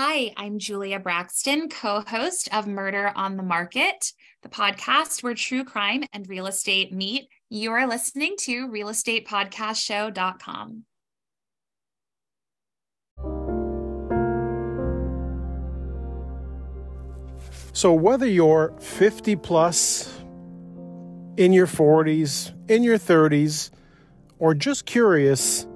Hi, I'm Julia Braxton, co host of Murder on the Market, the podcast where true crime and real estate meet. You are listening to realestatepodcastshow.com. So, whether you're 50 plus, in your 40s, in your 30s, or just curious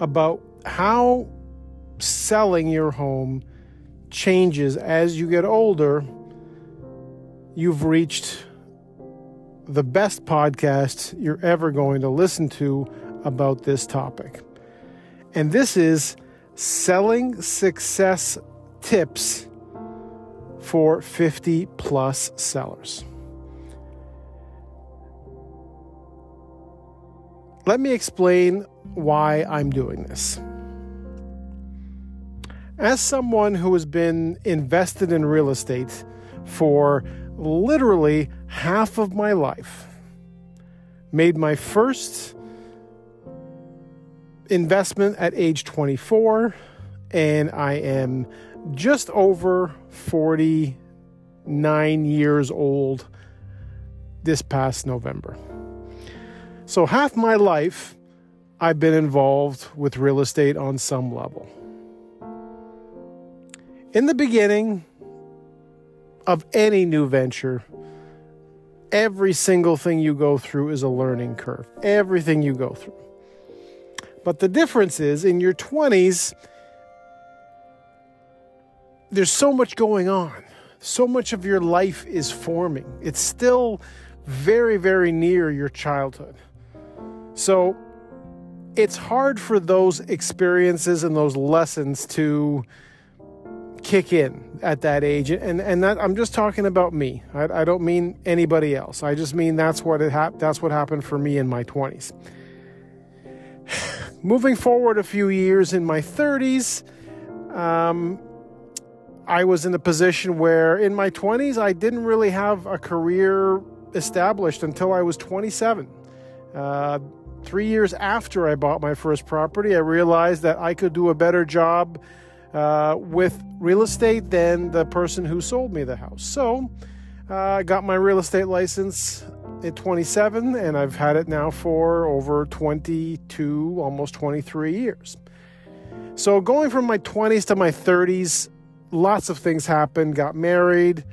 about how selling your home changes as you get older, you've reached the best podcast you're ever going to listen to about this topic. And this is Selling Success Tips for 50 plus sellers. Let me explain why I'm doing this. As someone who has been invested in real estate for literally half of my life, made my first investment at age 24, and I am just over 49 years old this past November. So, half my life, I've been involved with real estate on some level. In the beginning of any new venture, every single thing you go through is a learning curve. Everything you go through. But the difference is in your 20s, there's so much going on. So much of your life is forming. It's still very, very near your childhood. So it's hard for those experiences and those lessons to kick in at that age. And and that I'm just talking about me. I, I don't mean anybody else. I just mean that's what it hap- that's what happened for me in my 20s moving forward a few years in my 30s um, I was in a position where in my 20s I didn't really have a career established until I was 27 uh, three years after I bought my first property I realized that I could do a better job uh, with real estate than the person who sold me the house. So uh, I got my real estate license at 27, and I've had it now for over 22, almost 23 years. So going from my 20s to my 30s, lots of things happened. Got married.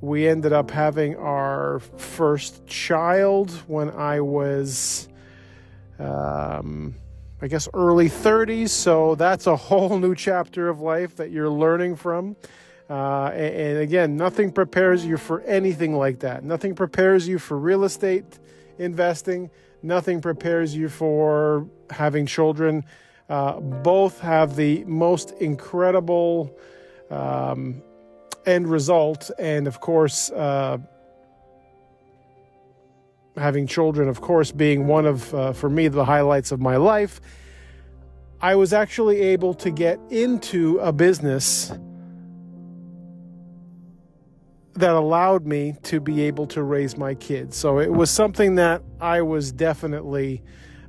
We ended up having our first child when I was. Um, I guess, early 30s. So that's a whole new chapter of life that you're learning from. Uh, and, again, nothing prepares you for anything like that. Nothing prepares you for real estate investing. Nothing prepares you for having children. Uh, both have the most incredible um, end result. And of course, uh, having children, of course, being one of, uh, for me, the highlights of my life, I was actually able to get into a business that allowed me to be able to raise my kids. So it was something that I was definitely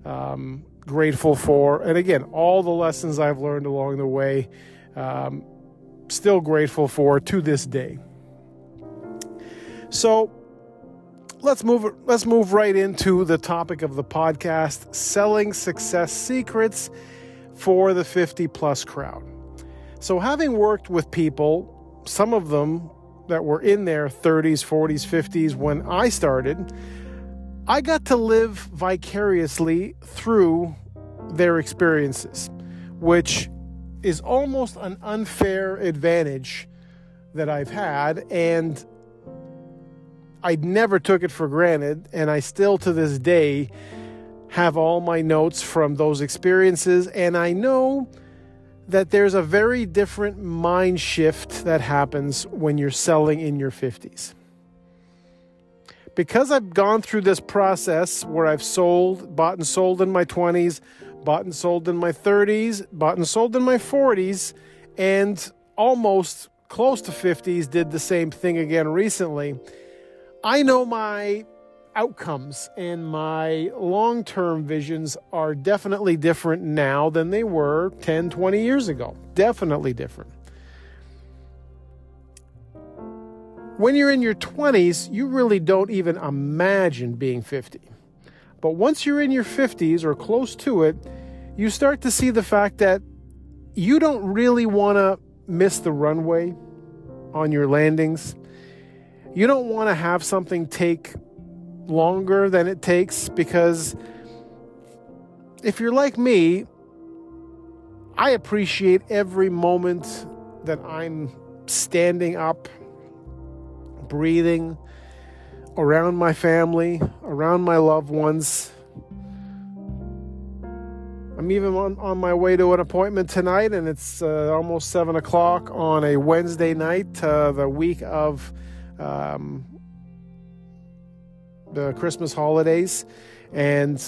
um, grateful for. And again, all the lessons I've learned along the way, um, still grateful for to this day. So let's move let's move right into the topic of the podcast selling success secrets for the 50 plus crowd. So having worked with people some of them that were in their 30s 40s 50s when i started i got to live vicariously through their experiences which is almost an unfair advantage that i've had. And I never took it for granted, and I still to this day have all my notes from those experiences, and I know that there's a very different mind shift that happens when you're selling in your 50s. Because I've gone through this process where I've sold, bought and sold in my 20s, bought and sold in my 30s, bought and sold in my 40s, and almost close to 50s did the same thing again recently I know my outcomes and my long term visions are definitely different now than they were 10, 20 years ago. Definitely different. When you're in your 20s, you really don't even imagine being 50. But once you're in your 50s or close to it, you start to see the fact that you don't really want to miss the runway on your landings. You don't want to have something take longer than it takes because if you're like me, I appreciate every moment that I'm standing up, breathing around my family, around my loved ones. I'm even on, on my way to an appointment tonight, and it's uh, almost 7 o'clock on a Wednesday night, uh, the week of um, the Christmas holidays. And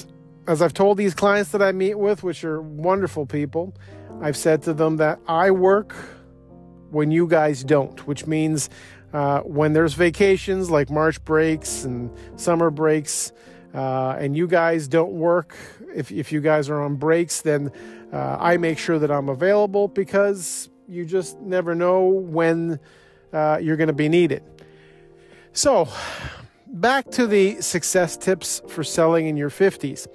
as I've told these clients that I meet with, which are wonderful people, I've said to them that I work when you guys don't, which means uh, when there's vacations like March breaks and summer breaks, uh, and you guys don't work, if, if you guys are on breaks, then uh, I make sure that I'm available because you just never know when uh, you're going to be needed. So, back to the success tips for selling in your 50s.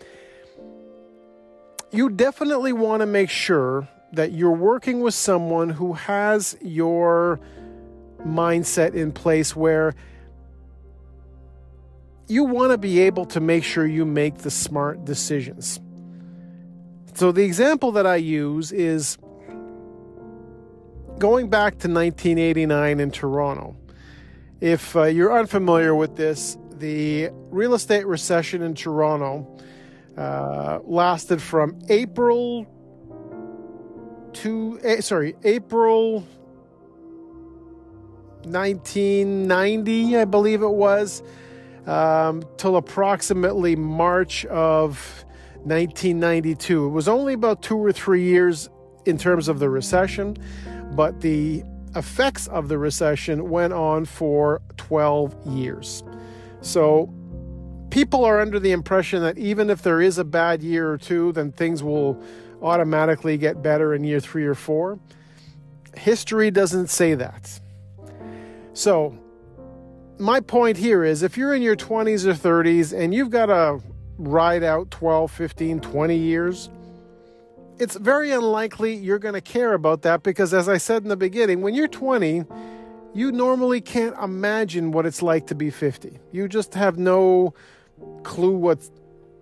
You definitely want to make sure that you're working with someone who has your mindset in place where you want to be able to make sure you make the smart decisions. So, the example that I use is going back to 1989 in Toronto. If uh, you're unfamiliar with this, the real estate recession in Toronto uh, lasted from April to eh, sorry April 1990, I believe it was, um, till approximately March of 1992. It was only about two or three years in terms of the recession, but the effects of the recession went on for 12 years. So people are under the impression that even if there is a bad year or two, then things will automatically get better in year three or four. History doesn't say that. So, my point here is if you're in your 20s or 30s and you've got to ride out 12, 15, 20 years, it's very unlikely you're going to care about that because, as I said in the beginning, when you're 20, you normally can't imagine what it's like to be 50. You just have no clue what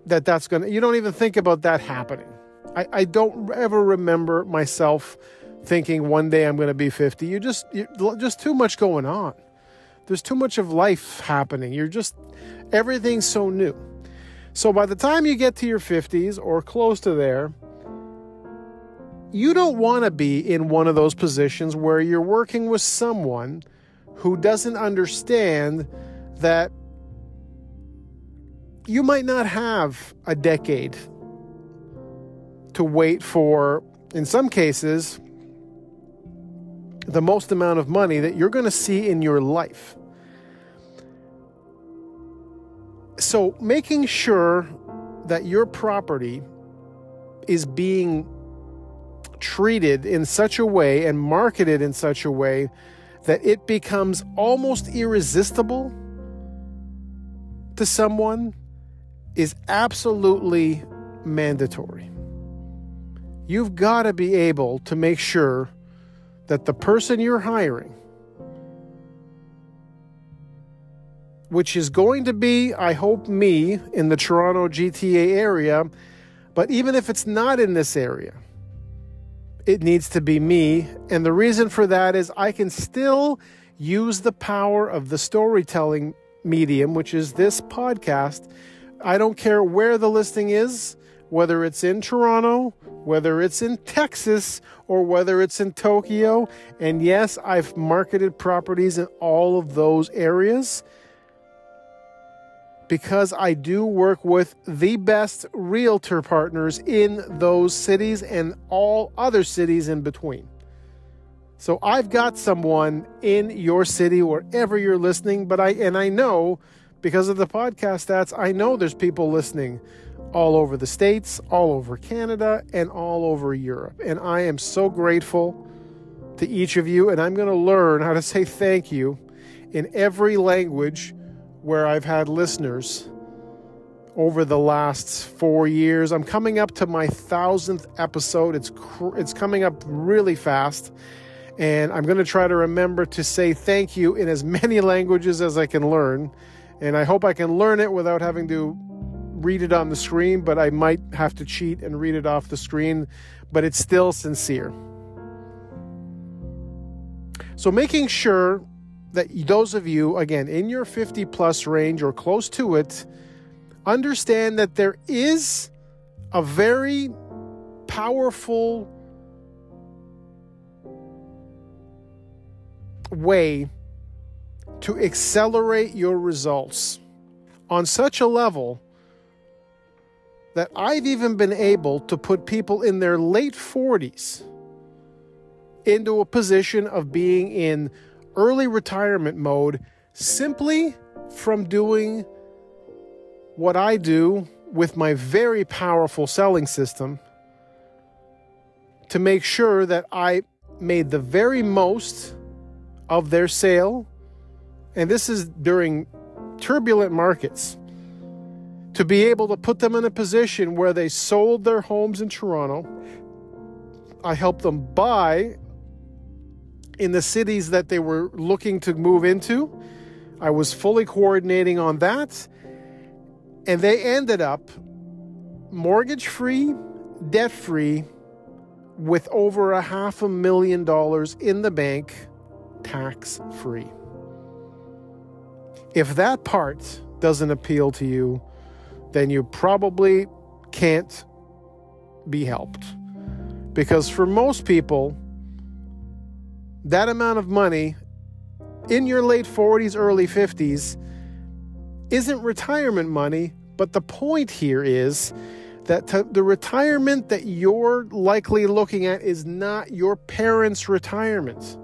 that that's going to, you don't even think about that happening. I, I don't ever remember myself thinking one day I'm going to be 50. You just you, just too much going on. There's too much of life happening. You're just everything's so new. So by the time you get to your 50s or close to there, you don't want to be in one of those positions where you're working with someone who doesn't understand that you might not have a decade to wait for, in some cases, the most amount of money that you're going to see in your life. So, making sure that your property is being treated in such a way and marketed in such a way that it becomes almost irresistible to someone is absolutely mandatory. You've got to be able to make sure that the person you're hiring, which is going to be, I hope, me in the Toronto GTA area, but even if it's not in this area, it needs to be me. And the reason for that is I can still use the power of the storytelling medium, which is this podcast. I don't care where the listing is, whether it's in Toronto, whether it's in Texas, or whether it's in Tokyo. And yes, I've marketed properties in all of those areas because I do work with the best realtor partners in those cities and all other cities in between. So I've got someone in your city wherever you're listening, but I and I know because of the podcast stats, I know there's people listening all over the States, all over Canada, and all over Europe. And I am so grateful to each of you, and I'm going to learn how to say thank you in every language where I've had listeners over the last four years. I'm coming up to my thousandth episode. It's cr- it's coming up really fast, and I'm going to try to remember to say thank you in as many languages as I can learn. And I hope I can learn it without having to read it on the screen, but I might have to cheat and read it off the screen. But it's still sincere. So making sure that those of you, again, in your 50 plus range or close to it, understand that there is a very powerful way to accelerate your results on such a level that I've even been able to put people in their late 40s into a position of being in early retirement mode simply from doing what I do with my very powerful selling system to make sure that I made the very most of their sale. And this is during turbulent markets to be able to put them in a position where they sold their homes in Toronto. I helped them buy in the cities that they were looking to move into. I was fully coordinating on that. And they ended up mortgage free, debt free, with over a half a million dollars in the bank, tax free. If that part doesn't appeal to you, then you probably can't be helped. Because for most people, that amount of money in your late 40s, early 50s isn't retirement money, but the point here is that t- the retirement that you're likely looking at is not your parents' retirement.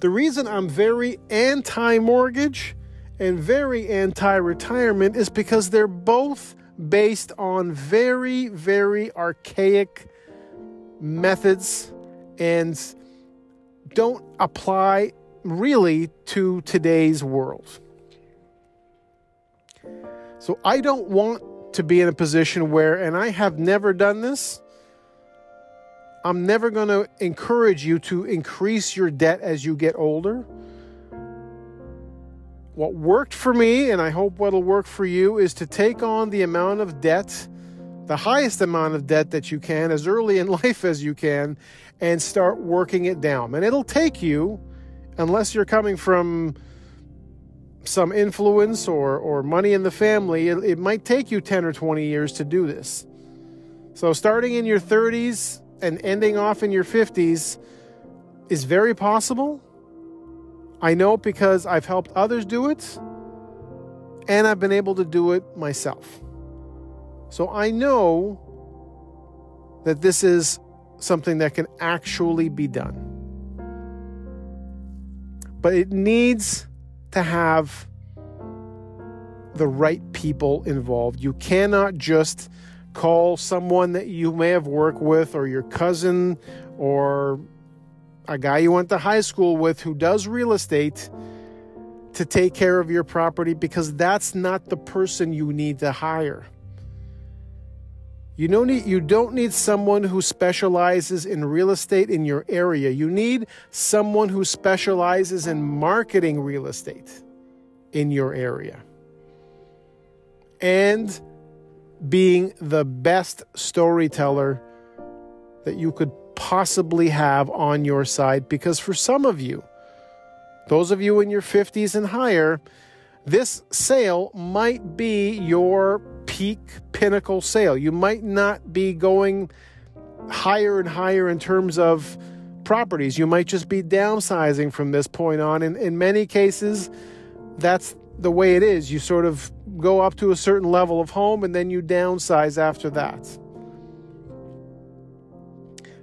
The reason I'm very anti mortgage and very anti retirement is because they're both based on very, very archaic methods and don't apply really to today's world. So I don't want to be in a position where, and I have never done this, I'm never going to encourage you to increase your debt as you get older. What worked for me, and I hope what'll work for you, is to take on the amount of debt, the highest amount of debt that you can, as early in life as you can, and start working it down. And it'll take you, unless you're coming from some influence or, or money in the family, it, it might take you 10 or 20 years to do this. So, starting in your 30s and ending off in your 50s is very possible. I know because I've helped others do it and I've been able to do it myself. So, I know that this is something that can actually be done. But it needs to have the right people involved. You cannot just call someone that you may have worked with or your cousin or a guy you went to high school with who does real estate to take care of your property because that's not the person you need to hire. You don't need you don't need someone who specializes in real estate in your area. You need someone who specializes in marketing real estate in your area. And being the best storyteller that you could possibly have on your side because for some of you, those of you in your 50s and higher, this sale might be your peak pinnacle sale. You might not be going higher and higher in terms of properties. You might just be downsizing from this point on. And in many cases, that's the way it is. You sort of go up to a certain level of home and then you downsize after that.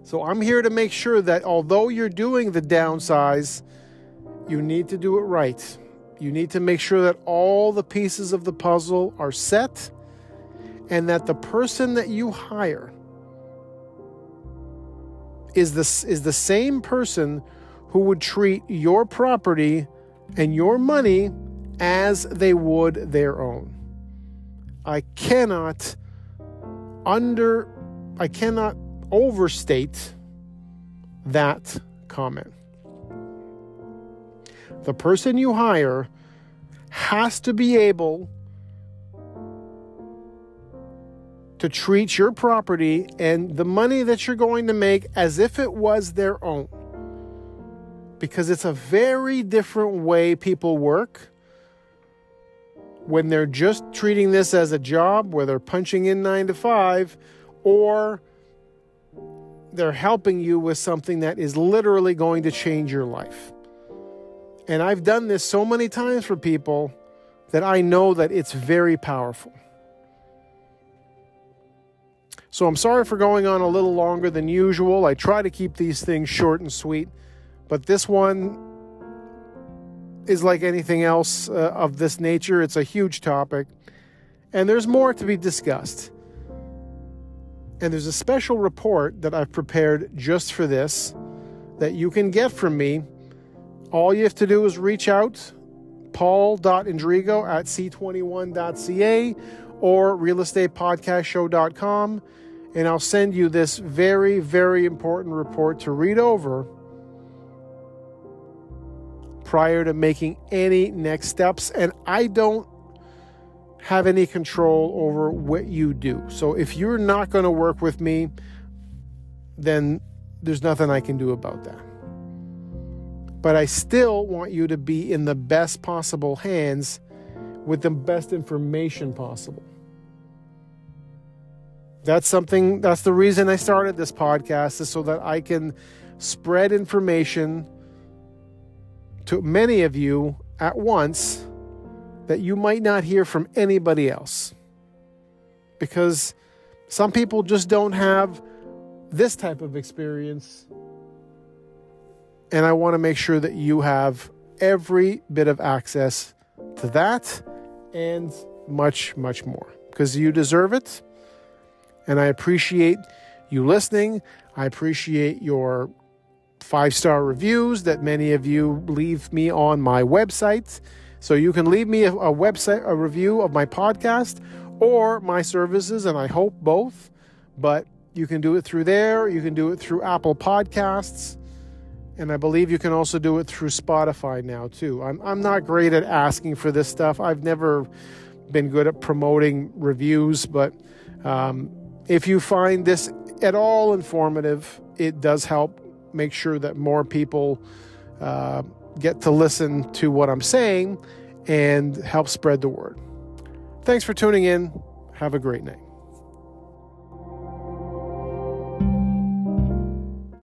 So I'm here to make sure that although you're doing the downsize, you need to do it right. You need to make sure that all the pieces of the puzzle are set and that the person that you hire is the, is the same person who would treat your property and your money as they would their own. I cannot under I cannot overstate that comment. The person you hire has to be able to treat your property and the money that you're going to make as if it was their own. Because it's a very different way people work when they're just treating this as a job where they're punching in nine to five, or they're helping you with something that is literally going to change your life. And I've done this so many times for people that I know that it's very powerful. So I'm sorry for going on a little longer than usual. I try to keep these things short and sweet, but this one is like anything else uh, of this nature. It's a huge topic, and there's more to be discussed. And there's a special report that I've prepared just for this that you can get from me. All you have to do is reach out, paul.indrigo at c21.ca or realestatepodcastshow.com, and I'll send you this very, very important report to read over prior to making any next steps. And I don't have any control over what you do. So if you're not going to work with me, then there's nothing I can do about that. But I still want you to be in the best possible hands with the best information possible. That's something, that's the reason I started this podcast, is so that I can spread information to many of you at once that you might not hear from anybody else. Because some people just don't have this type of experience. And I want to make sure that you have every bit of access to that and much, much more because you deserve it. And I appreciate you listening. I appreciate your five star reviews that many of you leave me on my website. So you can leave me a, a, website, a review of my podcast or my services, and I hope both. But you can do it through there. You can do it through Apple Podcasts. And I believe you can also do it through Spotify now, too. I'm, I'm not great at asking for this stuff. I've never been good at promoting reviews, but um, if you find this at all informative, it does help make sure that more people uh, get to listen to what I'm saying and help spread the word. Thanks for tuning in. Have a great night.